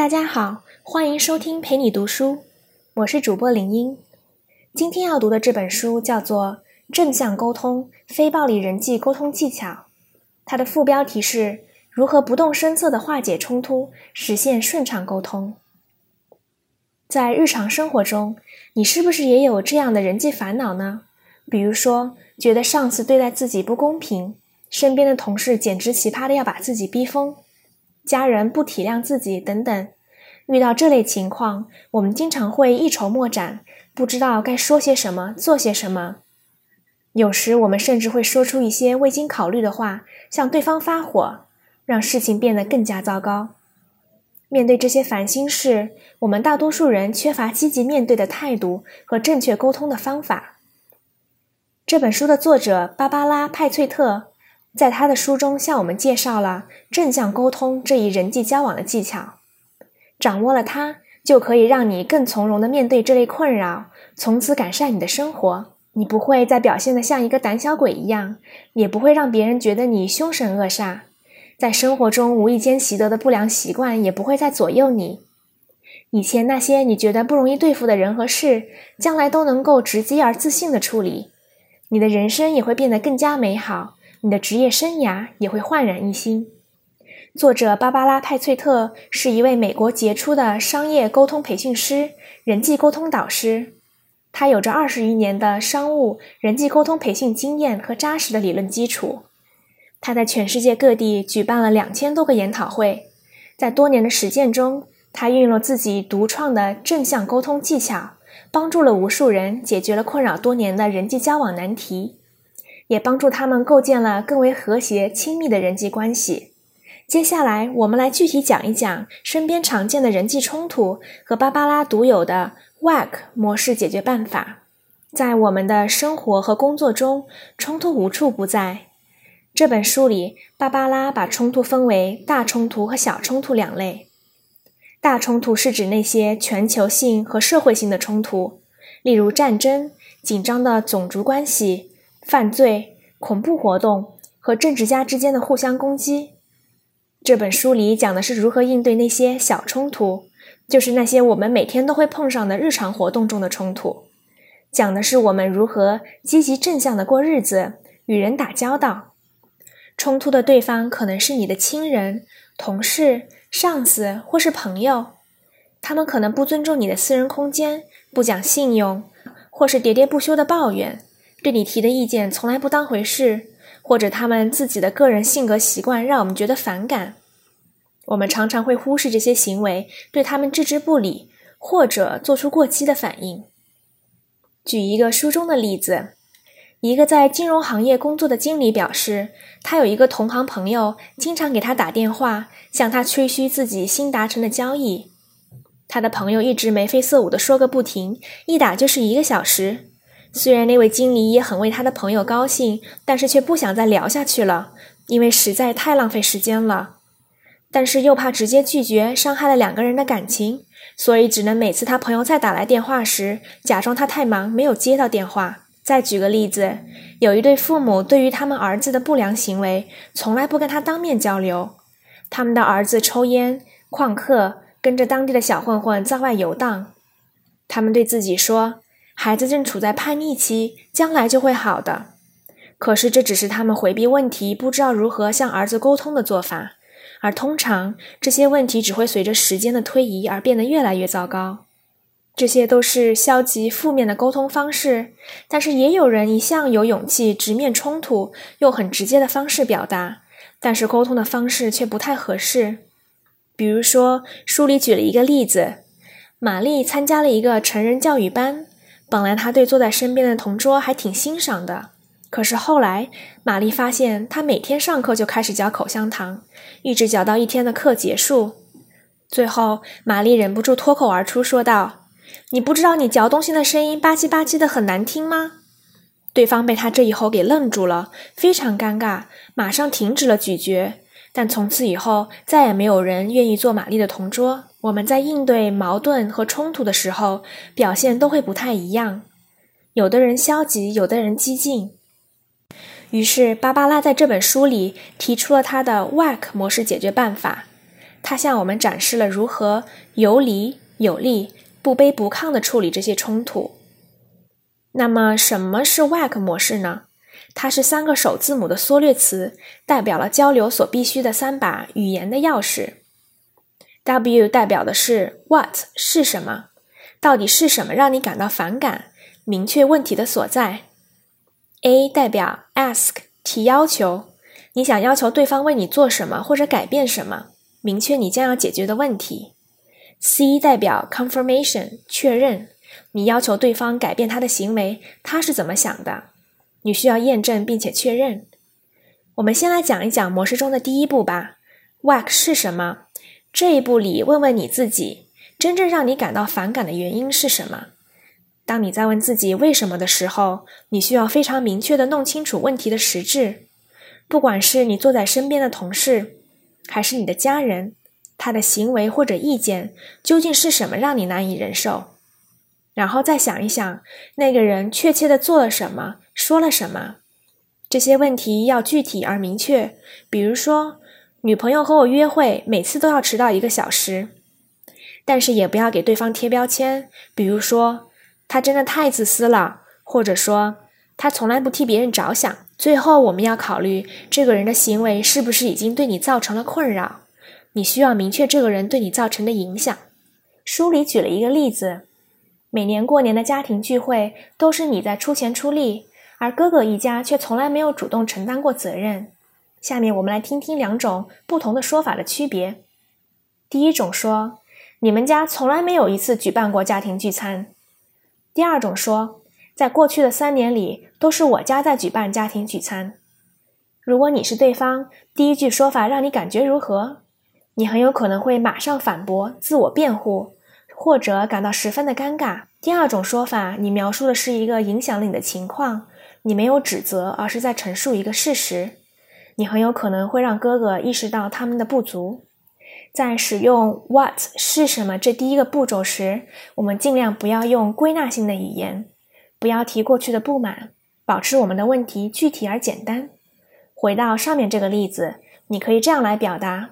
大家好，欢迎收听陪你读书，我是主播林英。今天要读的这本书叫做《正向沟通：非暴力人际沟通技巧》，它的副标题是如何不动声色地化解冲突，实现顺畅沟通。在日常生活中，你是不是也有这样的人际烦恼呢？比如说，觉得上司对待自己不公平，身边的同事简直奇葩的要把自己逼疯。家人不体谅自己等等，遇到这类情况，我们经常会一筹莫展，不知道该说些什么，做些什么。有时我们甚至会说出一些未经考虑的话，向对方发火，让事情变得更加糟糕。面对这些烦心事，我们大多数人缺乏积极面对的态度和正确沟通的方法。这本书的作者芭芭拉·派翠特。在他的书中，向我们介绍了正向沟通这一人际交往的技巧。掌握了它，就可以让你更从容的面对这类困扰，从此改善你的生活。你不会再表现得像一个胆小鬼一样，也不会让别人觉得你凶神恶煞。在生活中无意间习得的不良习惯，也不会再左右你。以前那些你觉得不容易对付的人和事，将来都能够直接而自信的处理。你的人生也会变得更加美好。你的职业生涯也会焕然一新。作者芭芭拉·派翠特是一位美国杰出的商业沟通培训师、人际沟通导师。他有着二十余年的商务人际沟通培训经验和扎实的理论基础。他在全世界各地举办了两千多个研讨会。在多年的实践中，他运用了自己独创的正向沟通技巧，帮助了无数人解决了困扰多年的人际交往难题。也帮助他们构建了更为和谐、亲密的人际关系。接下来，我们来具体讲一讲身边常见的人际冲突和芭芭拉独有的 WAC 模式解决办法。在我们的生活和工作中，冲突无处不在。这本书里，芭芭拉把冲突分为大冲突和小冲突两类。大冲突是指那些全球性和社会性的冲突，例如战争、紧张的种族关系。犯罪、恐怖活动和政治家之间的互相攻击。这本书里讲的是如何应对那些小冲突，就是那些我们每天都会碰上的日常活动中的冲突。讲的是我们如何积极正向的过日子，与人打交道。冲突的对方可能是你的亲人、同事、上司或是朋友，他们可能不尊重你的私人空间，不讲信用，或是喋喋不休的抱怨。对你提的意见从来不当回事，或者他们自己的个人性格习惯让我们觉得反感，我们常常会忽视这些行为，对他们置之不理，或者做出过激的反应。举一个书中的例子，一个在金融行业工作的经理表示，他有一个同行朋友经常给他打电话，向他吹嘘自己新达成的交易，他的朋友一直眉飞色舞的说个不停，一打就是一个小时。虽然那位经理也很为他的朋友高兴，但是却不想再聊下去了，因为实在太浪费时间了。但是又怕直接拒绝伤害了两个人的感情，所以只能每次他朋友再打来电话时，假装他太忙没有接到电话。再举个例子，有一对父母对于他们儿子的不良行为，从来不跟他当面交流。他们的儿子抽烟、旷课，跟着当地的小混混在外游荡。他们对自己说。孩子正处在叛逆期，将来就会好的。可是这只是他们回避问题、不知道如何向儿子沟通的做法，而通常这些问题只会随着时间的推移而变得越来越糟糕。这些都是消极负面的沟通方式，但是也有人一向有勇气直面冲突，用很直接的方式表达，但是沟通的方式却不太合适。比如说，书里举了一个例子：玛丽参加了一个成人教育班。本来他对坐在身边的同桌还挺欣赏的，可是后来玛丽发现他每天上课就开始嚼口香糖，一直嚼到一天的课结束。最后，玛丽忍不住脱口而出说道：“你不知道你嚼东西的声音吧唧吧唧的很难听吗？”对方被他这一吼给愣住了，非常尴尬，马上停止了咀嚼。但从此以后，再也没有人愿意做玛丽的同桌。我们在应对矛盾和冲突的时候，表现都会不太一样。有的人消极，有的人激进。于是，芭芭拉在这本书里提出了他的 WAC 模式解决办法。他向我们展示了如何有理有力、不卑不亢地处理这些冲突。那么，什么是 WAC 模式呢？它是三个首字母的缩略词，代表了交流所必须的三把语言的钥匙。W 代表的是 What 是什么？到底是什么让你感到反感？明确问题的所在。A 代表 Ask 提要求，你想要求对方为你做什么或者改变什么？明确你将要解决的问题。C 代表 Confirmation 确认，你要求对方改变他的行为，他是怎么想的？你需要验证并且确认。我们先来讲一讲模式中的第一步吧。WAC 是什么？这一步里，问问你自己，真正让你感到反感的原因是什么？当你在问自己为什么的时候，你需要非常明确的弄清楚问题的实质。不管是你坐在身边的同事，还是你的家人，他的行为或者意见究竟是什么让你难以忍受？然后再想一想，那个人确切的做了什么？说了什么？这些问题要具体而明确。比如说，女朋友和我约会，每次都要迟到一个小时。但是也不要给对方贴标签，比如说他真的太自私了，或者说他从来不替别人着想。最后，我们要考虑这个人的行为是不是已经对你造成了困扰。你需要明确这个人对你造成的影响。书里举了一个例子：每年过年的家庭聚会都是你在出钱出力。而哥哥一家却从来没有主动承担过责任。下面我们来听听两种不同的说法的区别。第一种说，你们家从来没有一次举办过家庭聚餐。第二种说，在过去的三年里，都是我家在举办家庭聚餐。如果你是对方，第一句说法让你感觉如何？你很有可能会马上反驳、自我辩护，或者感到十分的尴尬。第二种说法，你描述的是一个影响了你的情况。你没有指责，而是在陈述一个事实。你很有可能会让哥哥意识到他们的不足。在使用 “what” 是什么这第一个步骤时，我们尽量不要用归纳性的语言，不要提过去的不满，保持我们的问题具体而简单。回到上面这个例子，你可以这样来表达：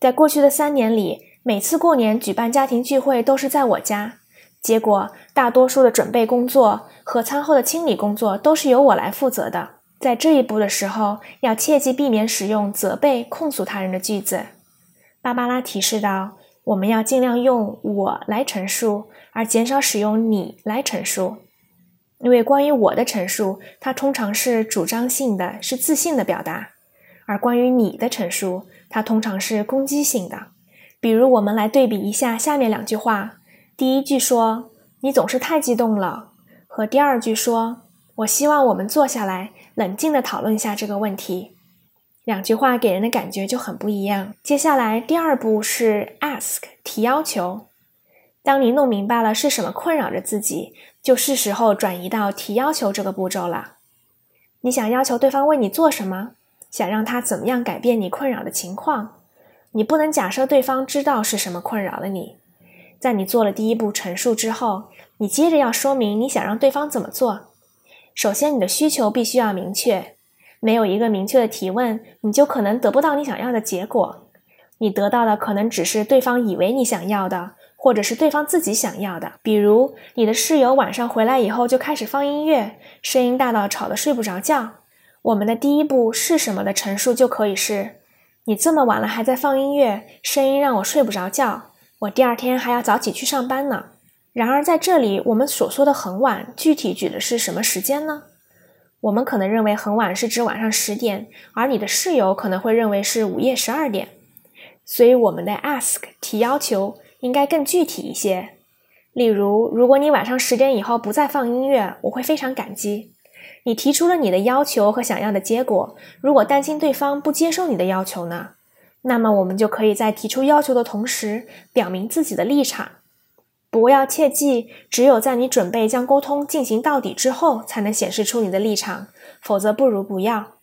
在过去的三年里，每次过年举办家庭聚会都是在我家。结果，大多数的准备工作和餐后的清理工作都是由我来负责的。在这一步的时候，要切记避免使用责备、控诉他人的句子。芭芭拉提示道：“我们要尽量用我来陈述，而减少使用你来陈述，因为关于我的陈述，它通常是主张性的，是自信的表达；而关于你的陈述，它通常是攻击性的。比如，我们来对比一下下面两句话。”第一句说“你总是太激动了”，和第二句说“我希望我们坐下来冷静地讨论一下这个问题”，两句话给人的感觉就很不一样。接下来第二步是 ask 提要求。当你弄明白了是什么困扰着自己，就是时候转移到提要求这个步骤了。你想要求对方为你做什么？想让他怎么样改变你困扰的情况？你不能假设对方知道是什么困扰了你。在你做了第一步陈述之后，你接着要说明你想让对方怎么做。首先，你的需求必须要明确。没有一个明确的提问，你就可能得不到你想要的结果。你得到的可能只是对方以为你想要的，或者是对方自己想要的。比如，你的室友晚上回来以后就开始放音乐，声音大到吵得睡不着觉。我们的第一步是什么的陈述就可以是：你这么晚了还在放音乐，声音让我睡不着觉。我第二天还要早起去上班呢。然而，在这里我们所说的很晚，具体指的是什么时间呢？我们可能认为很晚是指晚上十点，而你的室友可能会认为是午夜十二点。所以，我们的 ask 提要求应该更具体一些。例如，如果你晚上十点以后不再放音乐，我会非常感激。你提出了你的要求和想要的结果。如果担心对方不接受你的要求呢？那么我们就可以在提出要求的同时，表明自己的立场。不要切记，只有在你准备将沟通进行到底之后，才能显示出你的立场，否则不如不要。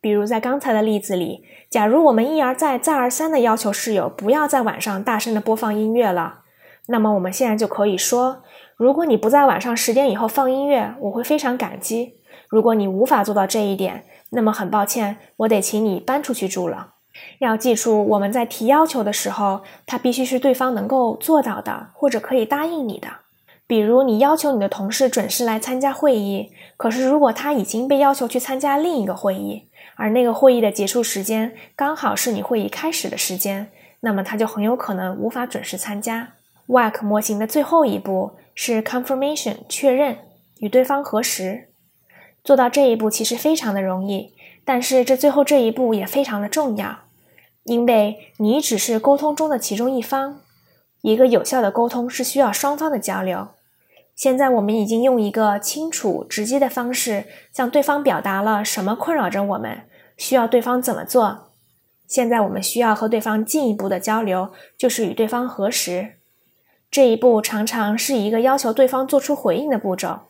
比如在刚才的例子里，假如我们一而再、再而三的要求室友不要在晚上大声的播放音乐了，那么我们现在就可以说：如果你不在晚上十点以后放音乐，我会非常感激。如果你无法做到这一点，那么很抱歉，我得请你搬出去住了。要记住，我们在提要求的时候，它必须是对方能够做到的，或者可以答应你的。比如，你要求你的同事准时来参加会议，可是如果他已经被要求去参加另一个会议，而那个会议的结束时间刚好是你会议开始的时间，那么他就很有可能无法准时参加。WAC 模型的最后一步是 confirmation 确认，与对方核实。做到这一步其实非常的容易。但是这最后这一步也非常的重要，因为你只是沟通中的其中一方，一个有效的沟通是需要双方的交流。现在我们已经用一个清楚直接的方式向对方表达了什么困扰着我们，需要对方怎么做。现在我们需要和对方进一步的交流，就是与对方核实。这一步常常是一个要求对方做出回应的步骤，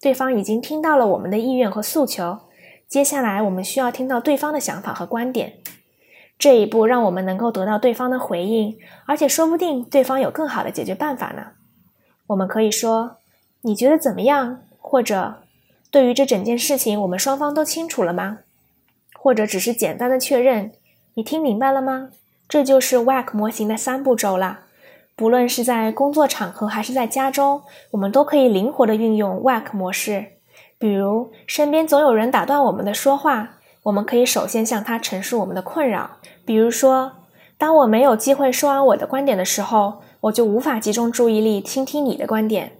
对方已经听到了我们的意愿和诉求。接下来，我们需要听到对方的想法和观点。这一步让我们能够得到对方的回应，而且说不定对方有更好的解决办法呢。我们可以说：“你觉得怎么样？”或者“对于这整件事情，我们双方都清楚了吗？”或者只是简单的确认：“你听明白了吗？”这就是 WAC 模型的三步骤啦。不论是在工作场合还是在家中，我们都可以灵活的运用 WAC 模式。比如，身边总有人打断我们的说话，我们可以首先向他陈述我们的困扰。比如说，当我没有机会说完我的观点的时候，我就无法集中注意力倾听你的观点。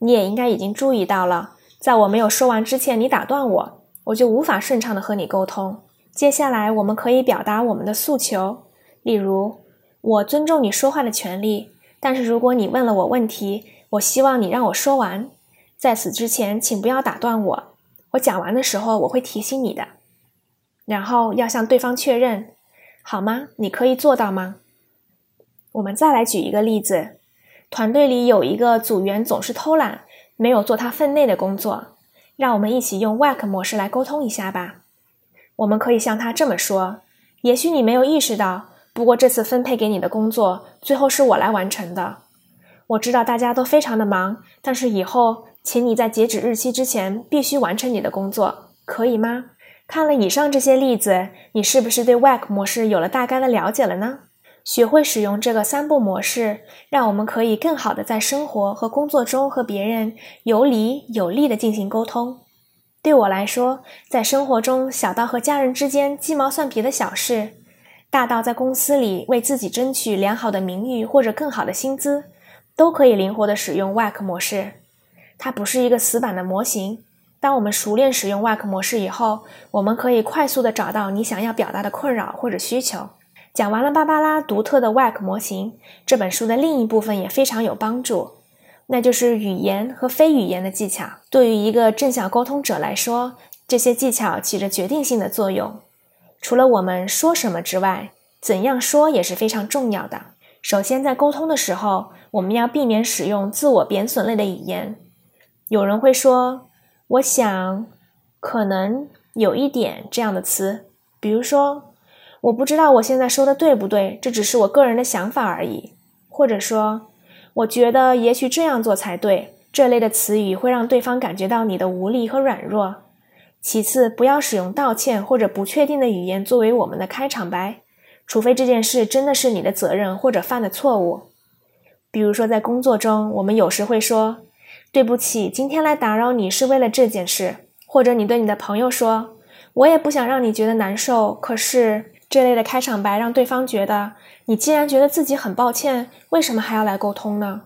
你也应该已经注意到了，在我没有说完之前，你打断我，我就无法顺畅的和你沟通。接下来，我们可以表达我们的诉求，例如，我尊重你说话的权利，但是如果你问了我问题，我希望你让我说完。在此之前，请不要打断我。我讲完的时候，我会提醒你的。然后要向对方确认，好吗？你可以做到吗？我们再来举一个例子：团队里有一个组员总是偷懒，没有做他分内的工作。让我们一起用 WAC 模式来沟通一下吧。我们可以向他这么说：也许你没有意识到，不过这次分配给你的工作，最后是我来完成的。我知道大家都非常的忙，但是以后。请你在截止日期之前必须完成你的工作，可以吗？看了以上这些例子，你是不是对 WAC 模式有了大概的了解了呢？学会使用这个三步模式，让我们可以更好的在生活和工作中和别人有理有利的进行沟通。对我来说，在生活中小到和家人之间鸡毛蒜皮的小事，大到在公司里为自己争取良好的名誉或者更好的薪资，都可以灵活的使用 WAC 模式。它不是一个死板的模型。当我们熟练使用 WAC 模式以后，我们可以快速的找到你想要表达的困扰或者需求。讲完了芭芭拉独特的 WAC 模型，这本书的另一部分也非常有帮助，那就是语言和非语言的技巧。对于一个正向沟通者来说，这些技巧起着决定性的作用。除了我们说什么之外，怎样说也是非常重要的。首先，在沟通的时候，我们要避免使用自我贬损类的语言。有人会说：“我想，可能有一点这样的词，比如说，我不知道我现在说的对不对，这只是我个人的想法而已。”或者说：“我觉得也许这样做才对。”这类的词语会让对方感觉到你的无力和软弱。其次，不要使用道歉或者不确定的语言作为我们的开场白，除非这件事真的是你的责任或者犯的错误。比如说，在工作中，我们有时会说。对不起，今天来打扰你是为了这件事，或者你对你的朋友说：“我也不想让你觉得难受。”可是这类的开场白让对方觉得你既然觉得自己很抱歉，为什么还要来沟通呢？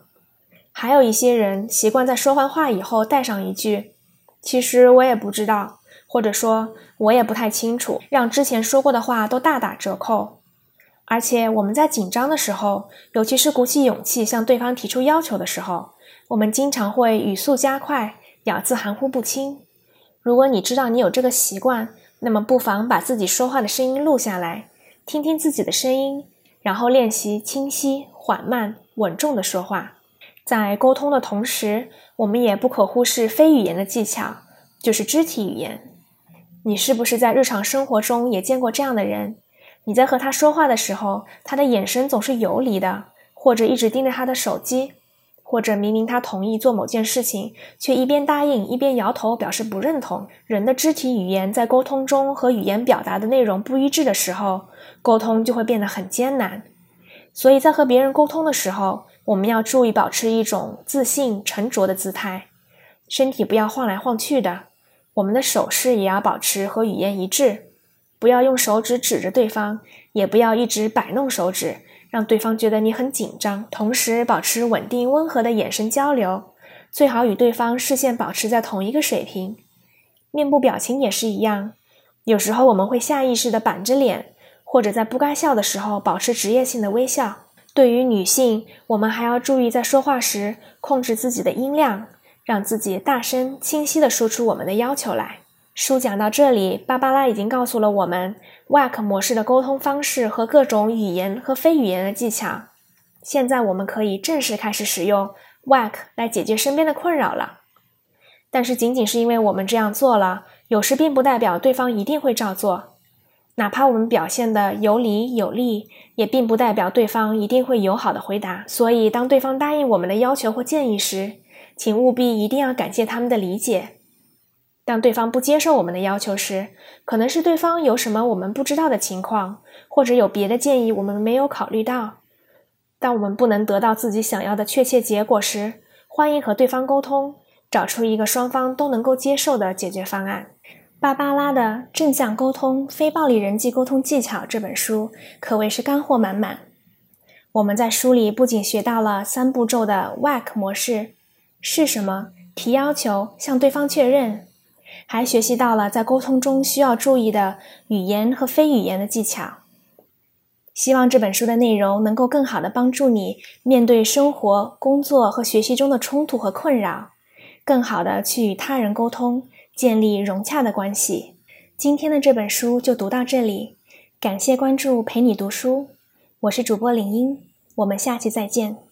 还有一些人习惯在说完话以后带上一句：“其实我也不知道”，或者说“我也不太清楚”，让之前说过的话都大打折扣。而且我们在紧张的时候，尤其是鼓起勇气向对方提出要求的时候。我们经常会语速加快，咬字含糊不清。如果你知道你有这个习惯，那么不妨把自己说话的声音录下来，听听自己的声音，然后练习清晰、缓慢、稳重的说话。在沟通的同时，我们也不可忽视非语言的技巧，就是肢体语言。你是不是在日常生活中也见过这样的人？你在和他说话的时候，他的眼神总是游离的，或者一直盯着他的手机。或者明明他同意做某件事情，却一边答应一边摇头表示不认同。人的肢体语言在沟通中和语言表达的内容不一致的时候，沟通就会变得很艰难。所以在和别人沟通的时候，我们要注意保持一种自信沉着的姿态，身体不要晃来晃去的。我们的手势也要保持和语言一致，不要用手指指着对方，也不要一直摆弄手指。让对方觉得你很紧张，同时保持稳定温和的眼神交流，最好与对方视线保持在同一个水平。面部表情也是一样，有时候我们会下意识的板着脸，或者在不该笑的时候保持职业性的微笑。对于女性，我们还要注意在说话时控制自己的音量，让自己大声清晰的说出我们的要求来。书讲到这里，芭芭拉已经告诉了我们 WAC 模式的沟通方式和各种语言和非语言的技巧。现在我们可以正式开始使用 WAC 来解决身边的困扰了。但是，仅仅是因为我们这样做了，有时并不代表对方一定会照做。哪怕我们表现的有理有利，也并不代表对方一定会友好的回答。所以，当对方答应我们的要求或建议时，请务必一定要感谢他们的理解。当对方不接受我们的要求时，可能是对方有什么我们不知道的情况，或者有别的建议我们没有考虑到。当我们不能得到自己想要的确切结果时，欢迎和对方沟通，找出一个双方都能够接受的解决方案。芭芭拉的《正向沟通：非暴力人际沟通技巧》这本书可谓是干货满满。我们在书里不仅学到了三步骤的 WAC 模式是什么，提要求，向对方确认。还学习到了在沟通中需要注意的语言和非语言的技巧。希望这本书的内容能够更好的帮助你面对生活、工作和学习中的冲突和困扰，更好的去与他人沟通，建立融洽的关系。今天的这本书就读到这里，感谢关注，陪你读书，我是主播林英，我们下期再见。